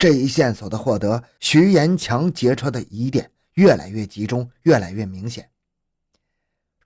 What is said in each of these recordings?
这一线索的获得，徐延强劫车的疑点越来越集中，越来越明显。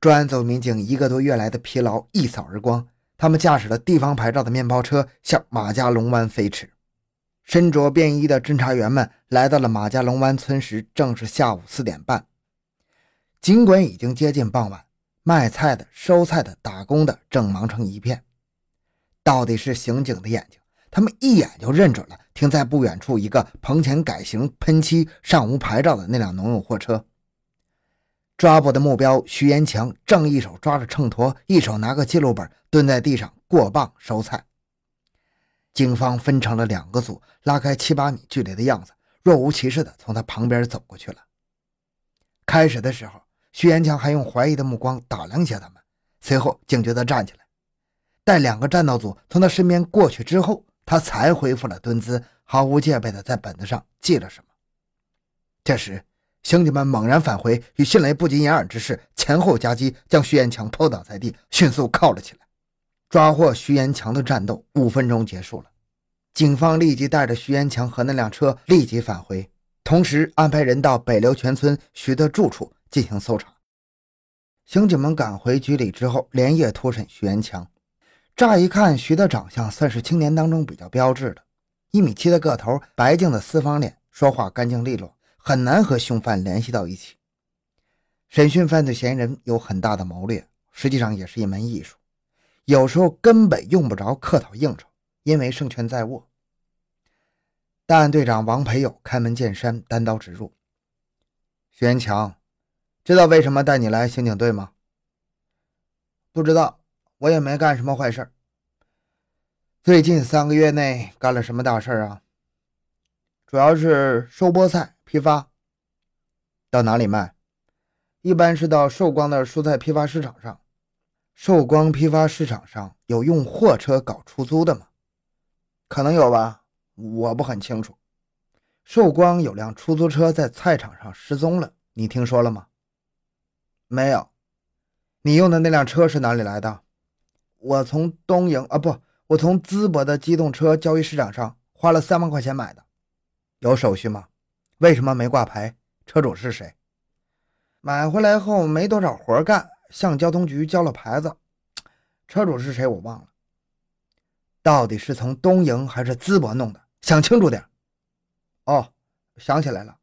专案组民警一个多月来的疲劳一扫而光，他们驾驶了地方牌照的面包车向马家龙湾飞驰。身着便衣的侦查员们来到了马家龙湾村时，正是下午四点半。尽管已经接近傍晚，卖菜的、收菜的、打工的正忙成一片。到底是刑警的眼睛。他们一眼就认准了停在不远处一个棚前改型、喷漆、尚无牌照的那辆农用货车。抓捕的目标徐延强正一手抓着秤砣，一手拿个记录本，蹲在地上过磅收菜。警方分成了两个组，拉开七八米距离的样子，若无其事地从他旁边走过去了。开始的时候，徐延强还用怀疑的目光打量一下他们，随后警觉地站起来。待两个战斗组从他身边过去之后，他才恢复了蹲姿，毫无戒备地在本子上记了什么。这时，刑警们猛然返回，与迅雷不及掩耳之势前后夹击，将徐延强扑倒在地，迅速铐了起来。抓获徐延强的战斗五分钟结束了，警方立即带着徐延强和那辆车立即返回，同时安排人到北流泉村徐的住处进行搜查。刑警们赶回局里之后，连夜突审徐延强。乍一看，徐的长相算是青年当中比较标致的，一米七的个头，白净的四方脸，说话干净利落，很难和凶犯联系到一起。审讯犯罪嫌疑人有很大的谋略，实际上也是一门艺术，有时候根本用不着客套应酬，因为胜券在握。大案队长王培友开门见山，单刀直入：“徐元强，知道为什么带你来刑警队吗？”“不知道。”我也没干什么坏事最近三个月内干了什么大事啊？主要是收菠菜批发，到哪里卖？一般是到寿光的蔬菜批发市场上。寿光批发市场上有用货车搞出租的吗？可能有吧，我不很清楚。寿光有辆出租车在菜场上失踪了，你听说了吗？没有。你用的那辆车是哪里来的？我从东营啊，不，我从淄博的机动车交易市场上花了三万块钱买的，有手续吗？为什么没挂牌？车主是谁？买回来后没多少活干，向交通局交了牌子，车主是谁我忘了。到底是从东营还是淄博弄的？想清楚点。哦，想起来了，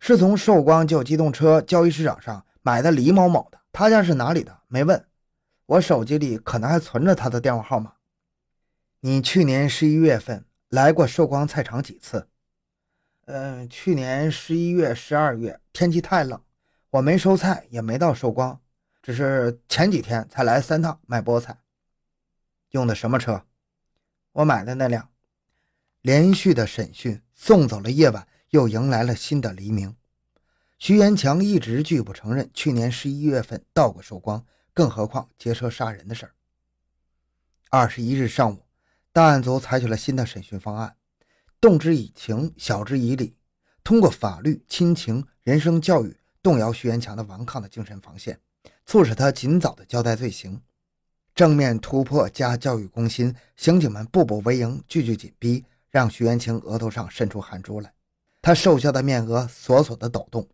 是从寿光旧机动车交易市场上买的李某某的，他家是哪里的？没问。我手机里可能还存着他的电话号码。你去年十一月份来过寿光菜场几次？嗯，去年十一月、十二月天气太冷，我没收菜，也没到寿光，只是前几天才来三趟卖菠菜。用的什么车？我买的那辆。连续的审讯送走了夜晚，又迎来了新的黎明。徐元强一直拒不承认去年十一月份到过寿光。更何况劫车杀人的事儿。二十一日上午，档案组采取了新的审讯方案，动之以情，晓之以理，通过法律、亲情、人生教育，动摇徐元强的顽抗的精神防线，促使他尽早的交代罪行。正面突破加教育攻心，刑警们步步为营，句句紧逼，让徐元清额头上渗出汗珠来。他瘦削的面额索索的抖动，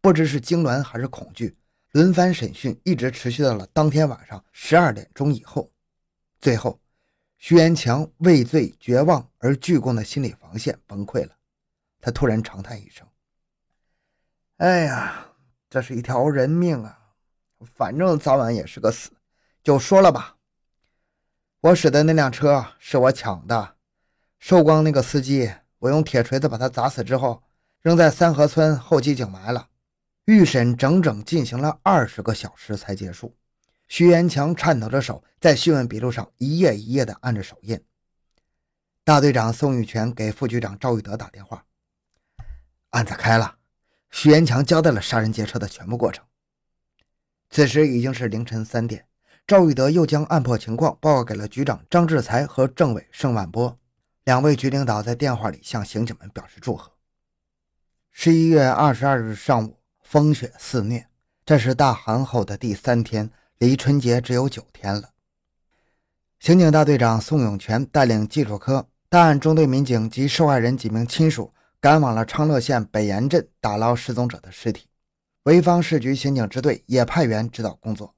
不知是痉挛还是恐惧。轮番审讯一直持续到了当天晚上十二点钟以后，最后，徐元强畏罪绝望而鞠躬的心理防线崩溃了，他突然长叹一声：“哎呀，这是一条人命啊！反正早晚也是个死，就说了吧。我使的那辆车是我抢的，寿光那个司机，我用铁锤子把他砸死之后，扔在三河村后街井埋了。”预审整整进行了二十个小时才结束。徐元强颤抖着手在讯问笔录上一页一页地按着手印。大队长宋玉泉给副局长赵玉德打电话，案子开了。徐元强交代了杀人劫车的全部过程。此时已经是凌晨三点，赵玉德又将案破情况报告给了局长张志才和政委盛万波。两位局领导在电话里向刑警们表示祝贺。十一月二十二日上午。风雪肆虐，这是大寒后的第三天，离春节只有九天了。刑警大队长宋永全带领技术科大案中队民警及受害人几名亲属赶往了昌乐县北岩镇打捞失踪者的尸体，潍坊市局刑警支队也派员指导工作。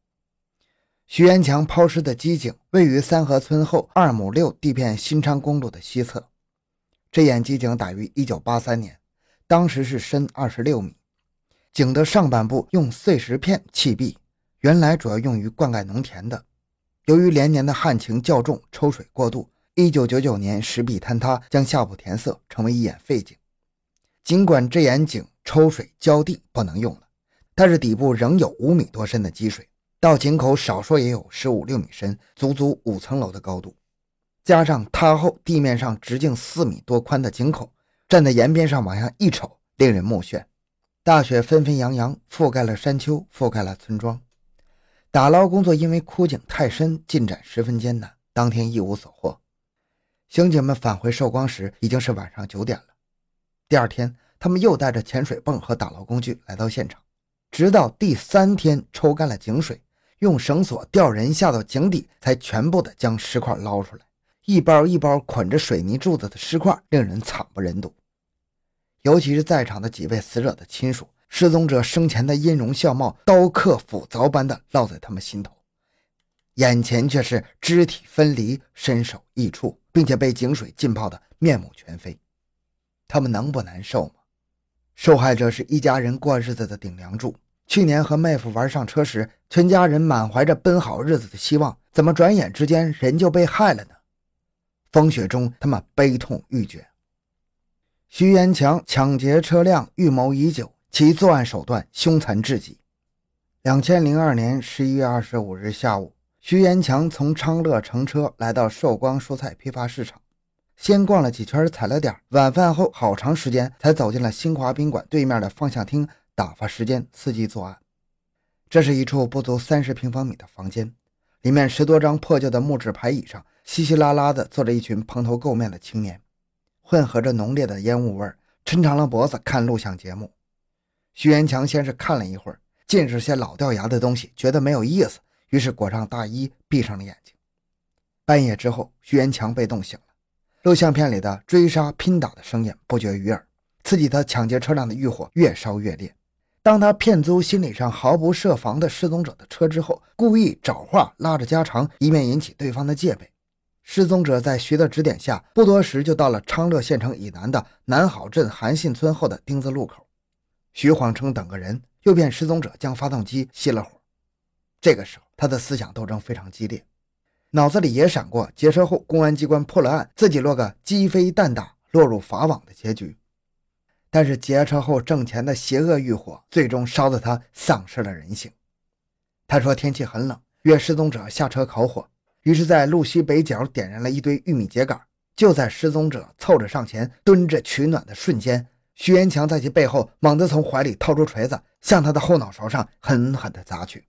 徐元强抛尸的机井位于三河村后二亩六地片新昌公路的西侧。这眼机井打于1983年，当时是深26米。井的上半部用碎石片砌壁，原来主要用于灌溉农田的。由于连年的旱情较重，抽水过度，1999年石壁坍塌，将下部填塞，成为一眼废井。尽管这眼井抽水浇地不能用了，但是底部仍有五米多深的积水。到井口少说也有十五六米深，足足五层楼的高度，加上塌后地面上直径四米多宽的井口，站在岩边上往下一瞅，令人目眩。大雪纷纷扬扬，覆盖了山丘，覆盖了村庄。打捞工作因为枯井太深，进展十分艰难，当天一无所获。刑警们返回寿光时，已经是晚上九点了。第二天，他们又带着潜水泵和打捞工具来到现场，直到第三天抽干了井水。用绳索吊人下到井底，才全部的将尸块捞出来。一包一包捆着水泥柱子的尸块，令人惨不忍睹。尤其是在场的几位死者的亲属，失踪者生前的音容笑貌，刀刻斧凿般的烙在他们心头，眼前却是肢体分离、身首异处，并且被井水浸泡的面目全非。他们能不难受吗？受害者是一家人过日子的顶梁柱。去年和妹夫玩上车时，全家人满怀着奔好日子的希望，怎么转眼之间人就被害了呢？风雪中，他们悲痛欲绝。徐元强抢劫车辆预谋已久，其作案手段凶残至极。两千零二年十一月二十五日下午，徐元强从昌乐乘车来到寿光蔬菜批发市场，先逛了几圈，踩了点。晚饭后，好长时间才走进了新华宾馆对面的方向厅。打发时间，伺机作案。这是一处不足三十平方米的房间，里面十多张破旧的木质排椅上，稀稀拉拉的坐着一群蓬头垢面的青年，混合着浓烈的烟雾味儿，抻长了脖子看录像节目。徐元强先是看了一会儿，尽是些老掉牙的东西，觉得没有意思，于是裹上大衣，闭上了眼睛。半夜之后，徐元强被冻醒了，录像片里的追杀拼打的声音不绝于耳，刺激他抢劫车辆的欲火越烧越烈。当他骗租心理上毫不设防的失踪者的车之后，故意找话拉着家常，以免引起对方的戒备。失踪者在徐的指点下，不多时就到了昌乐县城以南的南好镇韩信村后的丁字路口。徐谎称等个人，诱骗失踪者将发动机熄了火。这个时候，他的思想斗争非常激烈，脑子里也闪过劫车后公安机关破了案，自己落个鸡飞蛋打、落入法网的结局。但是劫车后挣钱的邪恶欲火，最终烧得他丧失了人性。他说天气很冷，约失踪者下车烤火，于是，在路西北角点燃了一堆玉米秸秆。就在失踪者凑着上前蹲着取暖的瞬间，徐元强在其背后猛地从怀里掏出锤子，向他的后脑勺上狠狠地砸去。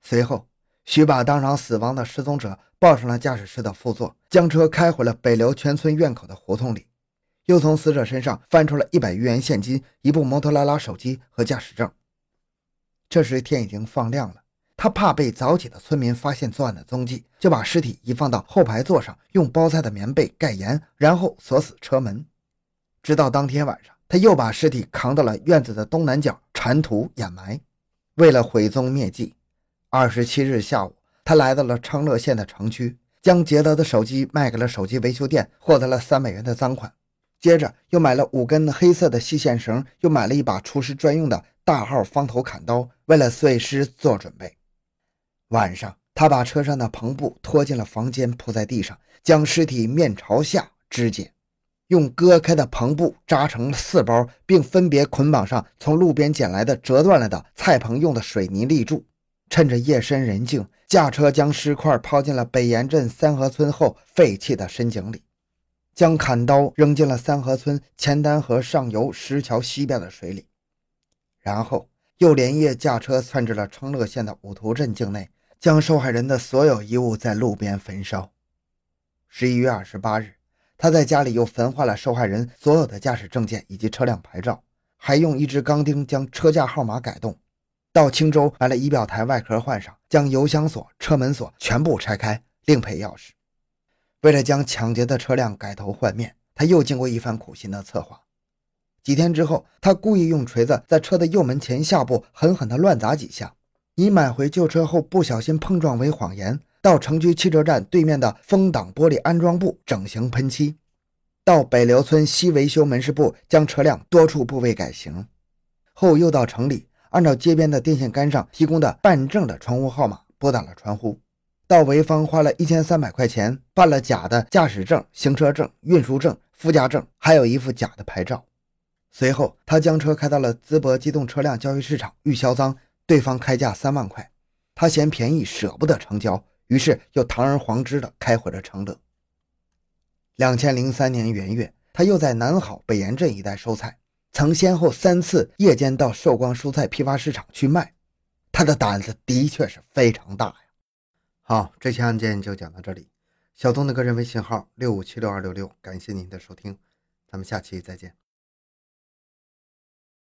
随后，徐把当场死亡的失踪者抱上了驾驶室的副座，将车开回了北流全村院口的胡同里。又从死者身上翻出了一百余元现金、一部摩托拉拉手机和驾驶证。这时天已经放亮了，他怕被早起的村民发现作案的踪迹，就把尸体移放到后排座上，用包菜的棉被盖严，然后锁死车门。直到当天晚上，他又把尸体扛到了院子的东南角，铲土掩埋。为了毁踪灭迹，二十七日下午，他来到了昌乐县的城区，将劫得的手机卖给了手机维修店，获得了三百元的赃款。接着又买了五根黑色的细线绳，又买了一把厨师专用的大号方头砍刀，为了碎尸做准备。晚上，他把车上的篷布拖进了房间，铺在地上，将尸体面朝下肢解，用割开的篷布扎成四包，并分别捆绑上从路边捡来的折断了的菜棚用的水泥立柱。趁着夜深人静，驾车将尸块抛进了北岩镇三河村后废弃的深井里。将砍刀扔进了三河村钱丹河上游石桥西边的水里，然后又连夜驾车窜至了昌乐县的五图镇境内，将受害人的所有衣物在路边焚烧。十一月二十八日，他在家里又焚化了受害人所有的驾驶证件以及车辆牌照，还用一支钢钉将车架号码改动。到青州买了仪表台外壳换上，将油箱锁、车门锁全部拆开，另配钥匙。为了将抢劫的车辆改头换面，他又经过一番苦心的策划。几天之后，他故意用锤子在车的右门前下部狠狠地乱砸几下，以买回旧车后不小心碰撞为谎言，到城区汽车站对面的风挡玻璃安装部整形喷漆，到北流村西维修门市部将车辆多处部位改型，后又到城里按照街边的电线杆上提供的办证的窗户号码拨打了传呼。到潍坊花了一千三百块钱办了假的驾驶证、行车证、运输证、附加证，还有一副假的牌照。随后，他将车开到了淄博机动车辆交易市场预销赃，对方开价三万块，他嫌便宜舍不得成交，于是又堂而皇之的开回了承德。两千零三年元月，他又在南好北岩镇一带收菜，曾先后三次夜间到寿光蔬菜批发市场去卖，他的胆子的确是非常大呀。好，这期案件就讲到这里。小东的个人微信号六五七六二六六，感谢您的收听，咱们下期再见。